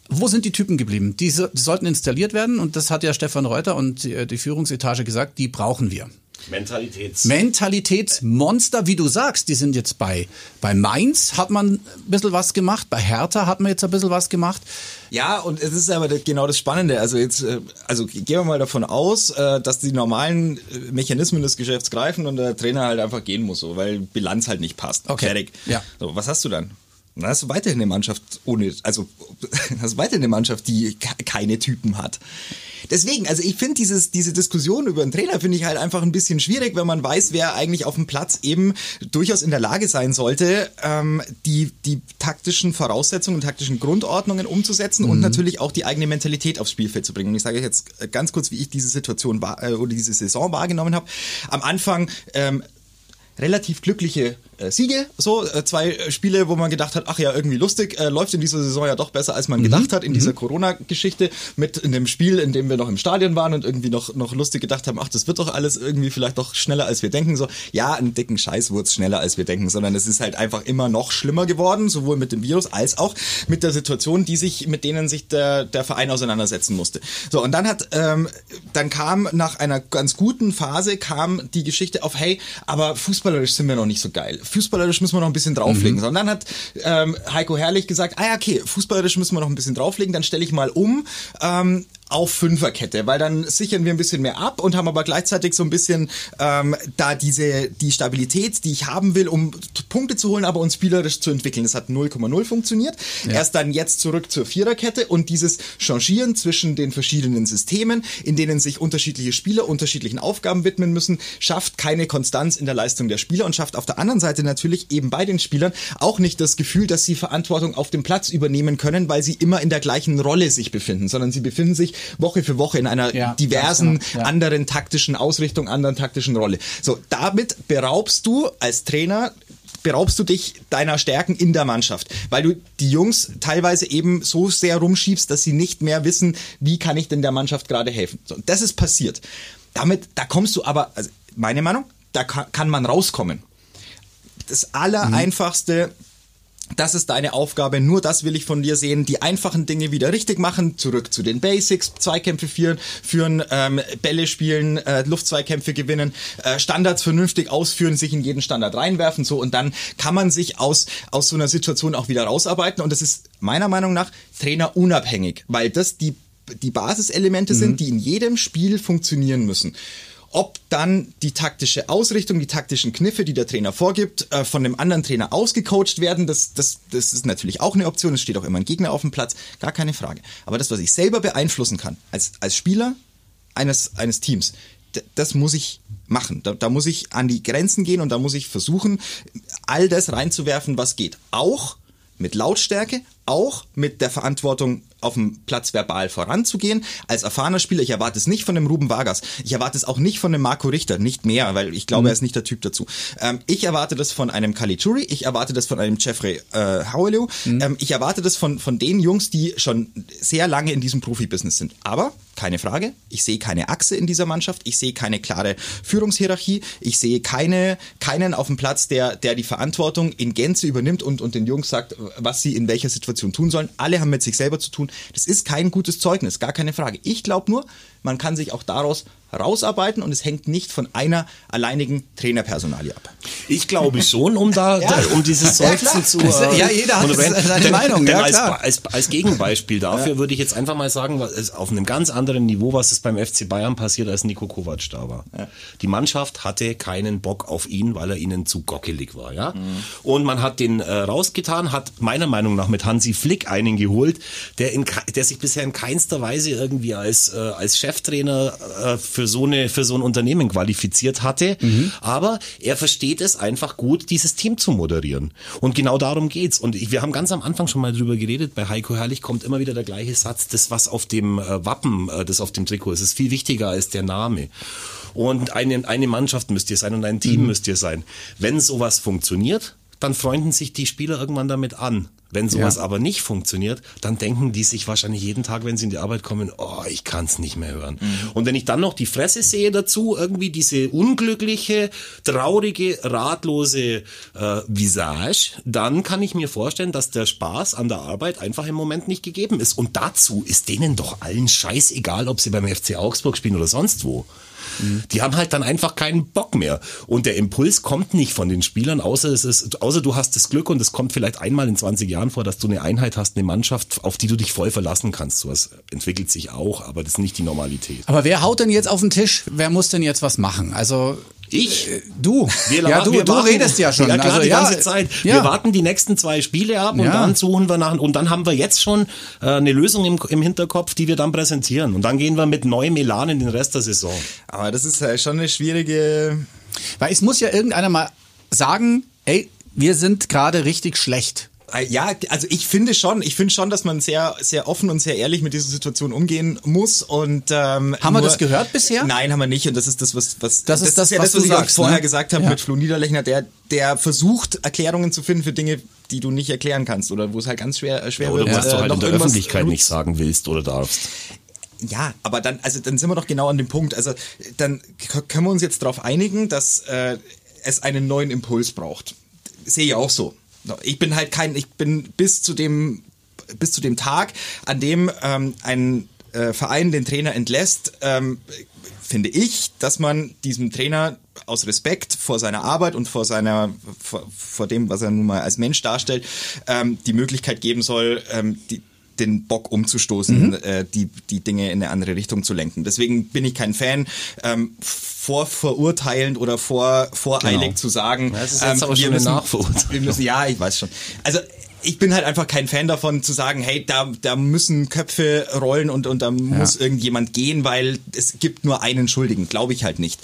Wo sind die Typen geblieben? Die, die sollten installiert werden und das hat ja Stefan Reuter und die, die Führungsetage gesagt, die brauchen wir. Mentalitäts Mentalitätsmonster, wie du sagst, die sind jetzt bei, bei Mainz hat man ein bisschen was gemacht, bei Hertha hat man jetzt ein bisschen was gemacht. Ja, und es ist aber genau das Spannende. Also jetzt, äh, also gehen wir mal davon aus, äh, dass die normalen äh, Mechanismen des Geschäfts greifen und der Trainer halt einfach gehen muss, so, weil Bilanz halt nicht passt. Okay. Fertig. Ja. So, was hast du dann? Dann hast du weiterhin eine Mannschaft ohne, also hast du weiterhin eine Mannschaft, die keine Typen hat. Deswegen, also ich finde dieses, diese Diskussion über einen Trainer finde ich halt einfach ein bisschen schwierig, wenn man weiß, wer eigentlich auf dem Platz eben durchaus in der Lage sein sollte, ähm, die, die taktischen Voraussetzungen und taktischen Grundordnungen umzusetzen mhm. und natürlich auch die eigene Mentalität aufs Spielfeld zu bringen. Und ich sage jetzt ganz kurz, wie ich diese Situation war, äh, oder diese Saison wahrgenommen habe. Am Anfang ähm, relativ glückliche Siege, so äh, zwei Spiele, wo man gedacht hat, ach ja, irgendwie lustig, äh, läuft in dieser Saison ja doch besser, als man mhm. gedacht hat in mhm. dieser Corona-Geschichte mit in dem Spiel, in dem wir noch im Stadion waren und irgendwie noch noch lustig gedacht haben, ach, das wird doch alles irgendwie vielleicht doch schneller, als wir denken. So, ja, einen dicken Scheiß wurde es schneller, als wir denken, sondern es ist halt einfach immer noch schlimmer geworden, sowohl mit dem Virus als auch mit der Situation, die sich, mit denen sich der der Verein auseinandersetzen musste. So und dann hat, ähm, dann kam nach einer ganz guten Phase kam die Geschichte auf, hey, aber fußballerisch sind wir noch nicht so geil fußballerisch müssen wir noch ein bisschen drauflegen. Mhm. Sondern dann hat ähm, Heiko Herrlich gesagt, ah ja, okay, fußballerisch müssen wir noch ein bisschen drauflegen, dann stelle ich mal um. Ähm, auf Fünferkette, weil dann sichern wir ein bisschen mehr ab und haben aber gleichzeitig so ein bisschen ähm, da diese die Stabilität, die ich haben will, um Punkte zu holen, aber uns spielerisch zu entwickeln. Das hat 0,0 funktioniert. Ja. Erst dann jetzt zurück zur Viererkette und dieses Changieren zwischen den verschiedenen Systemen, in denen sich unterschiedliche Spieler unterschiedlichen Aufgaben widmen müssen, schafft keine Konstanz in der Leistung der Spieler und schafft auf der anderen Seite natürlich eben bei den Spielern auch nicht das Gefühl, dass sie Verantwortung auf dem Platz übernehmen können, weil sie immer in der gleichen Rolle sich befinden, sondern sie befinden sich Woche für Woche in einer ja, diversen genau, ja. anderen taktischen Ausrichtung, anderen taktischen Rolle. So, damit beraubst du als Trainer beraubst du dich deiner Stärken in der Mannschaft, weil du die Jungs teilweise eben so sehr rumschiebst, dass sie nicht mehr wissen, wie kann ich denn der Mannschaft gerade helfen. So, das ist passiert. Damit, da kommst du aber, also meine Meinung, da kann, kann man rauskommen. Das Allereinfachste, mhm das ist deine Aufgabe, nur das will ich von dir sehen. Die einfachen Dinge wieder richtig machen, zurück zu den Basics, Zweikämpfe führen, führen ähm, Bälle spielen, äh, Luftzweikämpfe gewinnen, äh, Standards vernünftig ausführen, sich in jeden Standard reinwerfen, so und dann kann man sich aus, aus so einer Situation auch wieder rausarbeiten und das ist meiner Meinung nach trainerunabhängig, weil das die, die Basiselemente mhm. sind, die in jedem Spiel funktionieren müssen. Ob dann die taktische Ausrichtung, die taktischen Kniffe, die der Trainer vorgibt, äh, von dem anderen Trainer ausgecoacht werden, das, das, das ist natürlich auch eine Option. Es steht auch immer ein Gegner auf dem Platz, gar keine Frage. Aber das, was ich selber beeinflussen kann, als, als Spieler eines, eines Teams, das muss ich machen. Da, da muss ich an die Grenzen gehen und da muss ich versuchen, all das reinzuwerfen, was geht. Auch mit Lautstärke, auch mit der Verantwortung auf dem Platz verbal voranzugehen. Als erfahrener Spieler, ich erwarte es nicht von dem Ruben Vargas. Ich erwarte es auch nicht von dem Marco Richter, nicht mehr, weil ich glaube, mhm. er ist nicht der Typ dazu. Ähm, ich erwarte das von einem Caligiuri, ich erwarte das von einem Jeffrey äh, Howeleu. Mhm. Ähm, ich erwarte das von, von den Jungs, die schon sehr lange in diesem Profibusiness sind. Aber keine Frage. Ich sehe keine Achse in dieser Mannschaft. Ich sehe keine klare Führungshierarchie. Ich sehe keine, keinen auf dem Platz, der, der die Verantwortung in Gänze übernimmt und, und den Jungs sagt, was sie in welcher Situation tun sollen. Alle haben mit sich selber zu tun. Das ist kein gutes Zeugnis, gar keine Frage. Ich glaube nur, man kann sich auch daraus rausarbeiten und es hängt nicht von einer alleinigen Trainerpersonalie ab. Ich glaube schon, um da, ja. da um dieses Seufzen ja, zu. Äh, ja, jeder hat seine denn, Meinung. Denn ja, als, als, als, Gegenbeispiel dafür würde ich jetzt einfach mal sagen, was, auf einem ganz anderen Niveau, was ist beim FC Bayern passiert, als Nico Kovac da war. Die Mannschaft hatte keinen Bock auf ihn, weil er ihnen zu gockelig war. Ja? Mhm. Und man hat den äh, rausgetan, hat meiner Meinung nach mit Hansi Flick einen geholt, der, in, der sich bisher in keinster Weise irgendwie als, äh, als Cheftrainer äh, für für so eine für so ein Unternehmen qualifiziert hatte, mhm. aber er versteht es einfach gut, dieses Team zu moderieren. Und genau darum geht's. Und ich, wir haben ganz am Anfang schon mal drüber geredet. Bei Heiko Herrlich kommt immer wieder der gleiche Satz: Das, was auf dem äh, Wappen, äh, das auf dem Trikot ist, ist viel wichtiger als der Name. Und eine, eine Mannschaft müsst ihr sein und ein Team mhm. müsst ihr sein. Wenn sowas funktioniert, dann freunden sich die Spieler irgendwann damit an. Wenn sowas ja. aber nicht funktioniert, dann denken die sich wahrscheinlich jeden Tag, wenn sie in die Arbeit kommen, oh, ich kann es nicht mehr hören. Mhm. Und wenn ich dann noch die Fresse sehe dazu, irgendwie diese unglückliche, traurige, ratlose äh, Visage, dann kann ich mir vorstellen, dass der Spaß an der Arbeit einfach im Moment nicht gegeben ist. Und dazu ist denen doch allen scheißegal, ob sie beim FC Augsburg spielen oder sonst wo. Die haben halt dann einfach keinen Bock mehr. Und der Impuls kommt nicht von den Spielern, außer es ist, außer du hast das Glück und es kommt vielleicht einmal in 20 Jahren vor, dass du eine Einheit hast, eine Mannschaft, auf die du dich voll verlassen kannst. Sowas entwickelt sich auch, aber das ist nicht die Normalität. Aber wer haut denn jetzt auf den Tisch? Wer muss denn jetzt was machen? Also ich? Äh, du. Wir, ja, du, du redest ja schon. Ja, klar, also, die ganze Zeit. Ja. Wir warten die nächsten zwei Spiele ab und ja. dann suchen wir nach, und dann haben wir jetzt schon äh, eine Lösung im, im Hinterkopf, die wir dann präsentieren. Und dann gehen wir mit neuem Elan in den Rest der Saison. Aber das ist ja schon eine schwierige. Weil es muss ja irgendeiner mal sagen, ey, wir sind gerade richtig schlecht. Äh, ja, also ich finde schon, ich finde schon, dass man sehr, sehr offen und sehr ehrlich mit dieser Situation umgehen muss. Und ähm, haben wir das gehört bisher? Nein, haben wir nicht. Und das ist das, was was das, das ist das, ist ja was, das, was ich sagst, vorher ne? gesagt habe ja. mit Flo Niederlechner, der der versucht Erklärungen zu finden für Dinge, die du nicht erklären kannst oder wo es halt ganz schwer schwer ja, oder wird. Oder was äh, du halt in der Öffentlichkeit nicht sagen willst oder darfst. Ja, aber dann, also dann sind wir doch genau an dem Punkt. Also dann können wir uns jetzt darauf einigen, dass äh, es einen neuen Impuls braucht. Sehe ich auch so. Ich bin halt kein, ich bin bis zu dem, bis zu dem Tag, an dem ähm, ein äh, Verein den Trainer entlässt, ähm, finde ich, dass man diesem Trainer aus Respekt vor seiner Arbeit und vor seiner vor, vor dem, was er nun mal als Mensch darstellt, ähm, die Möglichkeit geben soll, ähm, die, den Bock umzustoßen, mhm. äh, die, die Dinge in eine andere Richtung zu lenken. Deswegen bin ich kein Fan, ähm, vorverurteilend oder vor, voreilig genau. zu sagen, das ist jetzt ähm, aber wir, müssen, wir müssen, ja, ich weiß schon. Also ich bin halt einfach kein Fan davon zu sagen, hey, da, da müssen Köpfe rollen und, und da ja. muss irgendjemand gehen, weil es gibt nur einen Schuldigen. Glaube ich halt nicht.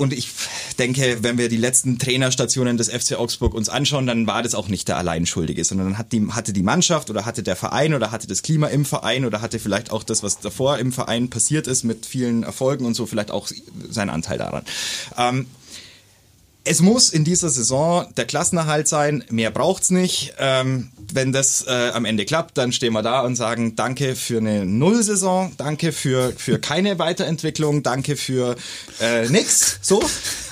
Und ich denke, wenn wir die letzten Trainerstationen des FC Augsburg uns anschauen, dann war das auch nicht der Alleinschuldige, sondern dann hat die, hatte die Mannschaft oder hatte der Verein oder hatte das Klima im Verein oder hatte vielleicht auch das, was davor im Verein passiert ist mit vielen Erfolgen und so, vielleicht auch seinen Anteil daran. Ähm, es muss in dieser Saison der Klassenerhalt sein, mehr braucht's nicht. Ähm, wenn das äh, am Ende klappt, dann stehen wir da und sagen Danke für eine Nullsaison, danke für, für keine Weiterentwicklung, danke für äh, nix. So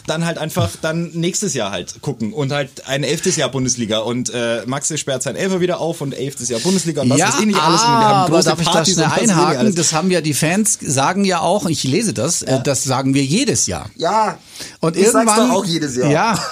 dann halt einfach dann nächstes Jahr halt gucken und halt ein elftes Jahr Bundesliga und äh, Maxi sperrt sein Elfer wieder auf und elftes Jahr Bundesliga und was ja, ist eh nicht alles. Und wir haben große aber darf Partys ich das schnell einhaken? Das haben ja die Fans sagen ja auch, ich lese das, äh, ja. das sagen wir jedes Jahr. Ja. Und ich irgendwann sag's doch auch jedes Jahr. Ja.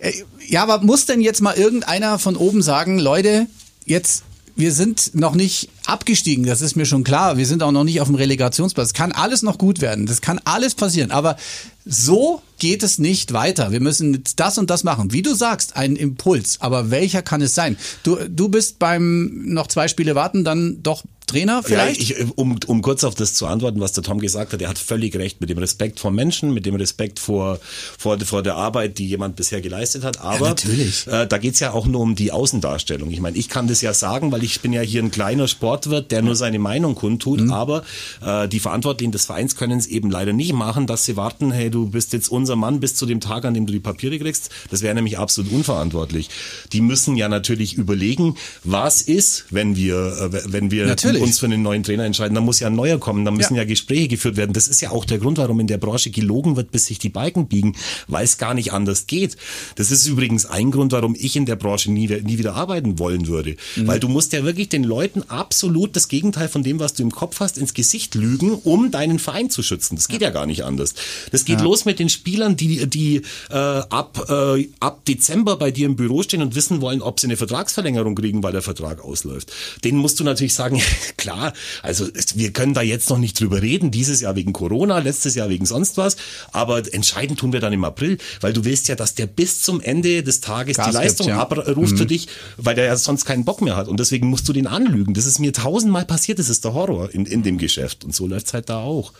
Äh, ja, aber muss denn jetzt mal irgendeiner von oben sagen, Leute, jetzt wir sind noch nicht abgestiegen, das ist mir schon klar. Wir sind auch noch nicht auf dem Relegationsplatz. Kann alles noch gut werden. Das kann alles passieren. Aber so geht es nicht weiter. Wir müssen das und das machen. Wie du sagst, ein Impuls. Aber welcher kann es sein? Du, du bist beim noch zwei Spiele warten dann doch Trainer vielleicht? Ja, ich, um, um kurz auf das zu antworten, was der Tom gesagt hat, er hat völlig recht mit dem Respekt vor Menschen, mit dem Respekt vor, vor, vor der Arbeit, die jemand bisher geleistet hat. Aber Ja, natürlich. Äh, da geht's ja auch nur um die Außendarstellung. Ich meine, ich kann das ja sagen, weil ich bin ja hier ein kleiner Sportwirt, der nur seine Meinung kundtut, Mhm. aber äh, die Verantwortlichen des Vereins können es eben leider nicht machen, dass sie warten, hey, du bist jetzt unser Mann bis zu dem Tag, an dem du die Papiere kriegst. Das wäre nämlich absolut unverantwortlich. Die müssen ja natürlich überlegen, was ist, wenn wir, äh, wenn wir Natürlich. uns für einen neuen Trainer entscheiden, dann muss ja ein neuer kommen, dann müssen Ja. ja. Gespräche geführt werden. Das ist ja auch der Grund, warum in der Branche gelogen wird, bis sich die Balken biegen, weil es gar nicht anders geht. Das ist übrigens ein Grund, warum ich in der Branche nie, nie wieder arbeiten wollen würde. Mhm. Weil du musst ja wirklich den Leuten absolut das Gegenteil von dem, was du im Kopf hast, ins Gesicht lügen, um deinen Verein zu schützen. Das geht ja, gar nicht anders. Das geht los mit den Spielern, die, die äh, ab, äh, ab Dezember bei dir im Büro stehen und wissen wollen, ob sie eine Vertragsverlängerung kriegen, weil der Vertrag ausläuft. Denen musst du natürlich sagen, klar, also wir können da jetzt noch nicht drüber reden, dieses Jahr wegen Corona, letztes Jahr wegen sonst was, aber entscheiden tun wir dann im April, weil du willst ja, dass der bis zum Ende des Tages Gas die gibt, Leistung ja. abruft für dich, weil der ja sonst keinen Bock mehr hat und deswegen musst du den anlügen. Das ist mir tausendmal passiert, das ist der Horror in, in dem Geschäft und so läuft's halt da auch.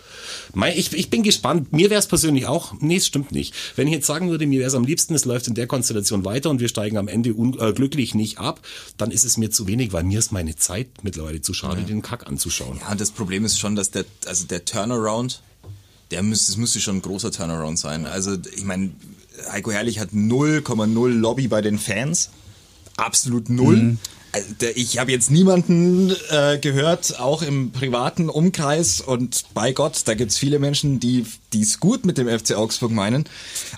Mei, Ich, ich bin gespannt, mir wäre es persönlich auch, nee, es stimmt nicht. Wenn ich jetzt sagen würde, mir wäre es am liebsten, es läuft in der Konstellation weiter und wir steigen am Ende äh, glücklich nicht ab, dann ist es mir zu wenig, weil mir ist meine Zeit mittlerweile zu schade, den Kack anzuschauen. Ja, und das Problem ist schon, dass der, also der Turnaround, der müsste, es müsste schon ein großer Turnaround sein. Also, ich meine, Heiko Herrlich hat 0,0 Lobby bei den Fans. Absolut null. Der- Ich habe jetzt niemanden äh, gehört, auch im privaten Umkreis und bei Gott, da gibt's viele Menschen, die es gut mit dem FC Augsburg meinen.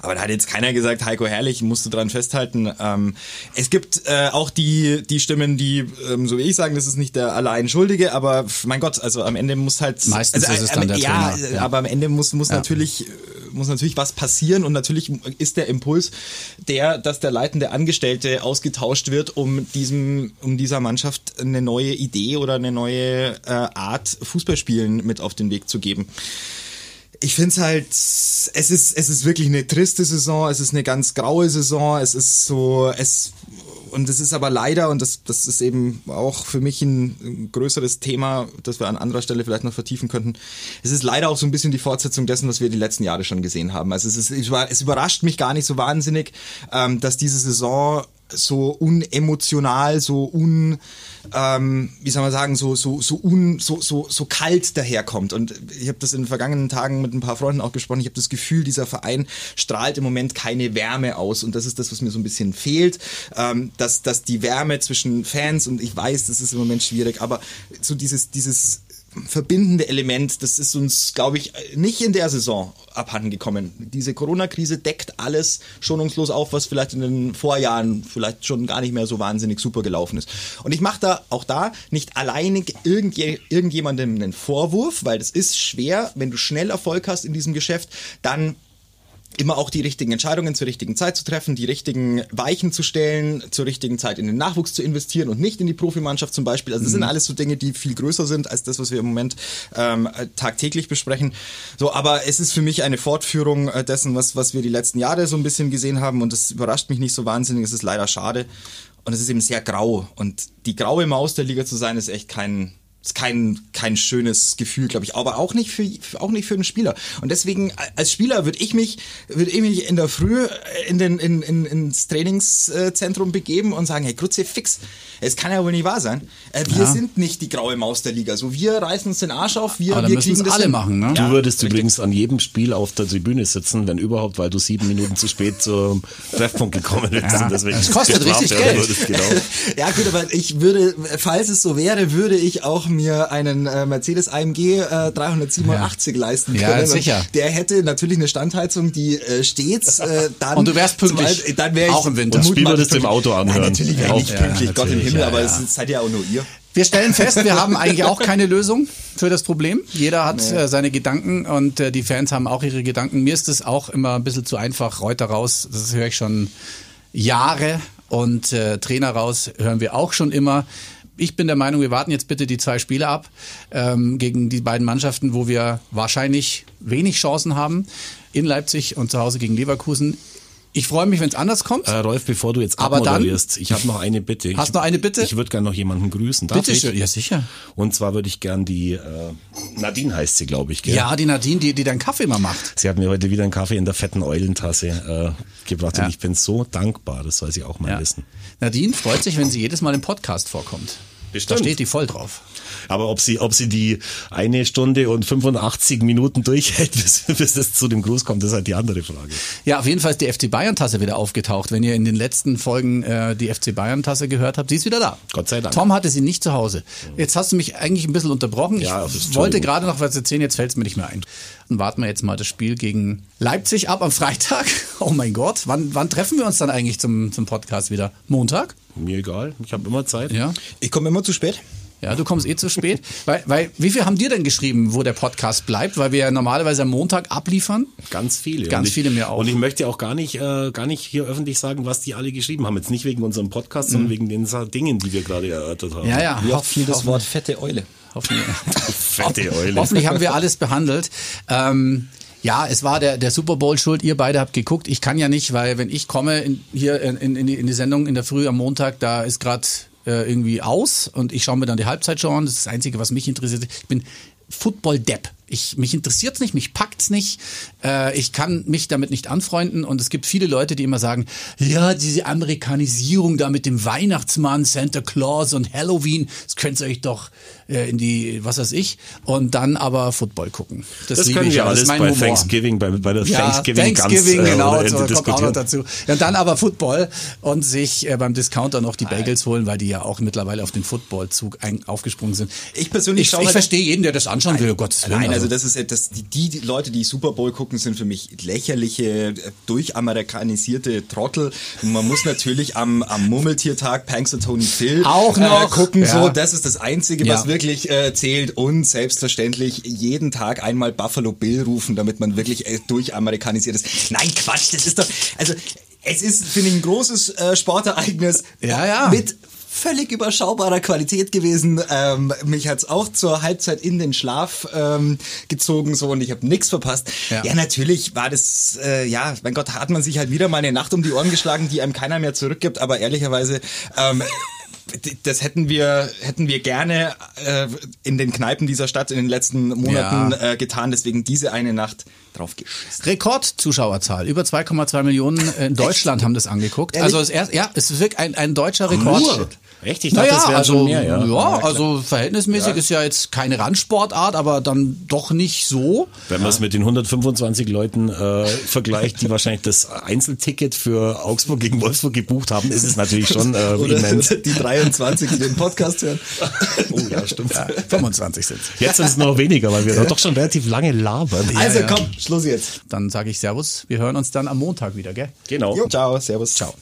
Aber da hat jetzt keiner gesagt, Heiko Herrlich, musst du dran festhalten. Ähm, es gibt äh, auch die, die Stimmen, die, ähm, so wie ich sagen, das ist nicht der allein Schuldige, aber mein Gott, also am Ende muss halt... Meistens also, ist es dann der ja, Trainer, ja. aber am Ende muss, muss natürlich äh, muss natürlich was passieren und natürlich ist der Impuls der, dass der leitende Angestellte ausgetauscht wird, um diesem, um dieser Mannschaft eine neue Idee oder eine neue äh, Art Fußballspielen mit auf den Weg zu geben. Ich finde es halt, es ist, es ist wirklich eine triste Saison, es ist eine ganz graue Saison, es ist so, es, und es ist aber leider, und das, das ist eben auch für mich ein, größeres Thema, das wir an anderer Stelle vielleicht noch vertiefen könnten. Es ist leider auch so ein bisschen die Fortsetzung dessen, was wir die letzten Jahre schon gesehen haben. Also es, ist, es überrascht mich gar nicht so wahnsinnig, ähm, dass diese Saison so unemotional, so un, ähm, wie soll man sagen, so so so un, so so so kalt daherkommt. Und ich habe das in den vergangenen Tagen mit ein paar Freunden auch gesprochen. Ich habe das Gefühl, dieser Verein strahlt im Moment keine Wärme aus. Und das ist das, was mir so ein bisschen fehlt, ähm, dass dass die Wärme zwischen Fans und ich weiß, das ist im Moment schwierig, aber so dieses dieses verbindende Element, das ist uns, glaube ich, nicht in der Saison abhanden gekommen. Diese Corona-Krise deckt alles schonungslos auf, was vielleicht in den Vorjahren vielleicht schon gar nicht mehr so wahnsinnig super gelaufen ist. Und ich mache da auch da nicht alleinig irgendje, irgendjemandem einen Vorwurf, weil das ist schwer, wenn du schnell Erfolg hast in diesem Geschäft, dann immer auch die richtigen Entscheidungen zur richtigen Zeit zu treffen, die richtigen Weichen zu stellen, zur richtigen Zeit in den Nachwuchs zu investieren und nicht in die Profimannschaft zum Beispiel. Also das sind alles so Dinge, die viel größer sind als das, was wir im Moment ähm, tagtäglich besprechen. So, aber es ist für mich eine Fortführung äh, dessen, was, was wir die letzten Jahre so ein bisschen gesehen haben und es überrascht mich nicht so wahnsinnig. Es ist leider schade und es ist eben sehr grau und die graue Maus der Liga zu sein ist echt kein ist kein, kein schönes Gefühl, glaube ich, aber auch nicht für, auch nicht für einen Spieler. Und deswegen, als Spieler würde ich mich, würde ich mich in der Früh in den, in, in, ins Trainingszentrum begeben und sagen, hey, Grutze, fix. Es kann ja wohl nicht wahr sein. Äh, Wir Ja. sind nicht die graue Maus der Liga. So, wir reißen uns den Arsch auf, wir, Aber wir müssen kriegen es das alle hin. machen, ne? Du würdest richtig. übrigens an jedem Spiel auf der Tribüne sitzen, wenn überhaupt, weil du sieben Minuten zu spät zum Treffpunkt gekommen bist. Ja, und deswegen das kostet richtig Geld. Genau. Ja gut, aber ich würde, falls es so wäre, würde ich auch mir einen äh, Mercedes AMG äh, 387 leisten Ja, können. Und sicher. Der hätte natürlich eine Standheizung, die äh, stets äh, dann... Und du wärst pünktlich. zum Dann wär ich Auch im Winter. Und Spiel würdest du im. Auto anhören. Nein, natürlich Auch. nicht Ja, pünktlich, Gott im Himmel, ja, aber ja. das seid ja auch nur ihr. Wir stellen fest, wir haben eigentlich auch keine Lösung für das Problem. Jeder hat äh, seine Gedanken und äh, die Fans haben auch ihre Gedanken. Mir ist es auch immer ein bisschen zu einfach. Reuter raus, das höre ich schon Jahre und äh, Trainer raus hören wir auch schon immer. Ich bin der Meinung, wir warten jetzt bitte die zwei Spiele ab ähm, gegen die beiden Mannschaften, wo wir wahrscheinlich wenig Chancen haben. In Leipzig und zu Hause gegen Leverkusen Ich freue mich, wenn es anders kommt. Äh, Rolf, bevor du jetzt abmoderierst, ich habe noch eine Bitte. Hast ich, noch eine Bitte? Ich würde gerne noch jemanden grüßen. Darf Bitte ich? schön. Ja, sicher. Und zwar würde ich gern die äh, Nadine heißt sie, glaube ich. Gell? Ja, die Nadine, die, die deinen Kaffee immer macht. Sie hat mir heute wieder einen Kaffee in der fetten Eulentasse äh, gebracht Ja. und ich bin so dankbar. Das soll sie auch mal Ja. wissen. Nadine freut sich, wenn sie jedes Mal im Podcast vorkommt. Bestimmt. Da steht die voll drauf. Aber ob sie, ob sie die eine Stunde und 85 Minuten durchhält, bis, bis es zu dem Gruß kommt, ist halt die andere Frage. Ja, auf jeden Fall ist die FC Bayern Tasse wieder aufgetaucht. Wenn ihr in den letzten Folgen äh, die FC Bayern Tasse gehört habt, sie ist wieder da. Gott sei Dank. Tom hatte sie nicht zu Hause. Jetzt hast du mich eigentlich ein bisschen unterbrochen. Ja, ich wollte gerade noch was erzählen, jetzt fällt es mir nicht mehr ein. Dann warten wir jetzt mal das Spiel gegen Leipzig ab am Freitag. Oh mein Gott, wann, wann treffen wir uns dann eigentlich zum, zum Podcast wieder? Montag? Mir egal, ich habe immer Zeit. Ja. Ich komme immer zu spät. Ja, du kommst eh zu spät. weil, weil, wie viel haben dir denn geschrieben, wo der Podcast bleibt? Weil wir ja normalerweise am Montag abliefern. Ganz viele. Ganz ich, viele mir auch. Und ich möchte auch gar nicht, äh, gar nicht hier öffentlich sagen, was die alle geschrieben haben. Jetzt nicht wegen unserem Podcast, sondern wegen den Dingen, die wir gerade erörtert haben. Mhm. Ja, ja. Wie oft fiel das hoffen- Wort fette Eule? Hoffentlich. Fette Eule. Hoffentlich haben wir alles behandelt. Ähm, ja, es war der, der Super Bowl schuld. Ihr beide habt geguckt. Ich kann ja nicht, weil wenn ich komme in, hier in, in, in, die, Sendung in der Früh am Montag, da ist gerade äh, irgendwie aus und ich schaue mir dann die Halbzeitshow an. Das ist das Einzige, was mich interessiert. Ich bin Football-Depp. Ich, mich interessiert's nicht, mich packt's nicht. Äh, ich kann mich damit nicht anfreunden und es gibt viele Leute, die immer sagen, ja, diese Amerikanisierung da mit dem Weihnachtsmann, Santa Claus und Halloween, das könnt ihr euch doch äh, in die, was weiß ich, und dann aber Football gucken. das liebe können ich wir ja, das alles ist mein bei Humor. Thanksgiving, bei, bei der Ja, Thanksgiving, Thanksgiving, ganz, äh, genau, oder so, Ende kommt auch noch diskutieren. dazu. Ja, dann aber Football und sich äh, beim Discounter noch die Bagels holen, weil die ja auch mittlerweile auf den Footballzug aufgesprungen sind. Ich persönlich ich, schaue ich halt- verstehe jeden, der das anschauen will, um Gottes Willen. Nein, also das ist das, die, die Leute, die Super Bowl gucken, sind für mich lächerliche, äh, durchamerikanisierte Trottel. Und man muss natürlich am, am Murmeltiertag Panks und Tony Phil Auch noch. Äh, gucken. Ja. So, das ist das Einzige, Ja. was wirklich äh, zählt. Und selbstverständlich jeden Tag einmal Buffalo Bill rufen, damit man wirklich äh, durchamerikanisiert ist. Nein, Quatsch, das ist doch. Also es ist, finde ich, ein großes äh, Sportereignis Ja, ja. mit völlig überschaubarer Qualität gewesen. Ähm, mich hat's auch zur Halbzeit in den Schlaf ähm, gezogen so und ich habe nichts verpasst. Ja. Ja. natürlich war das, äh, ja, mein Gott, hat man sich halt wieder mal eine Nacht um die Ohren geschlagen, die einem keiner mehr zurückgibt, aber ehrlicherweise... Ähm, das hätten wir hätten wir gerne äh, in den Kneipen dieser Stadt in den letzten Monaten Ja. äh, getan. Deswegen diese eine Nacht drauf geschissen. Rekordzuschauerzahl. Über 2,2 Millionen in Deutschland haben das angeguckt. Ehrlich? Also es erst, ja, es ist wirklich ein, ein deutscher Rekord. Nur? Echt? Ich dachte, naja, das wären also, schon mehr, ja. ja, also verhältnismäßig ist ja jetzt keine Randsportart, aber dann doch nicht so. Wenn man es mit den 125 Leuten äh, vergleicht, die wahrscheinlich das Einzelticket für Augsburg gegen Wolfsburg gebucht haben, ist es natürlich schon äh, immens. die 23, die den Podcast hören. Oh ja, stimmt. Ja, 25 sind Jetzt sind es noch weniger, weil wir doch schon relativ lange labern. Also ja. komm, Schluss jetzt. Dann sage ich Servus. Wir hören uns dann am Montag wieder, gell? Genau. Jo, ciao, servus. Ciao.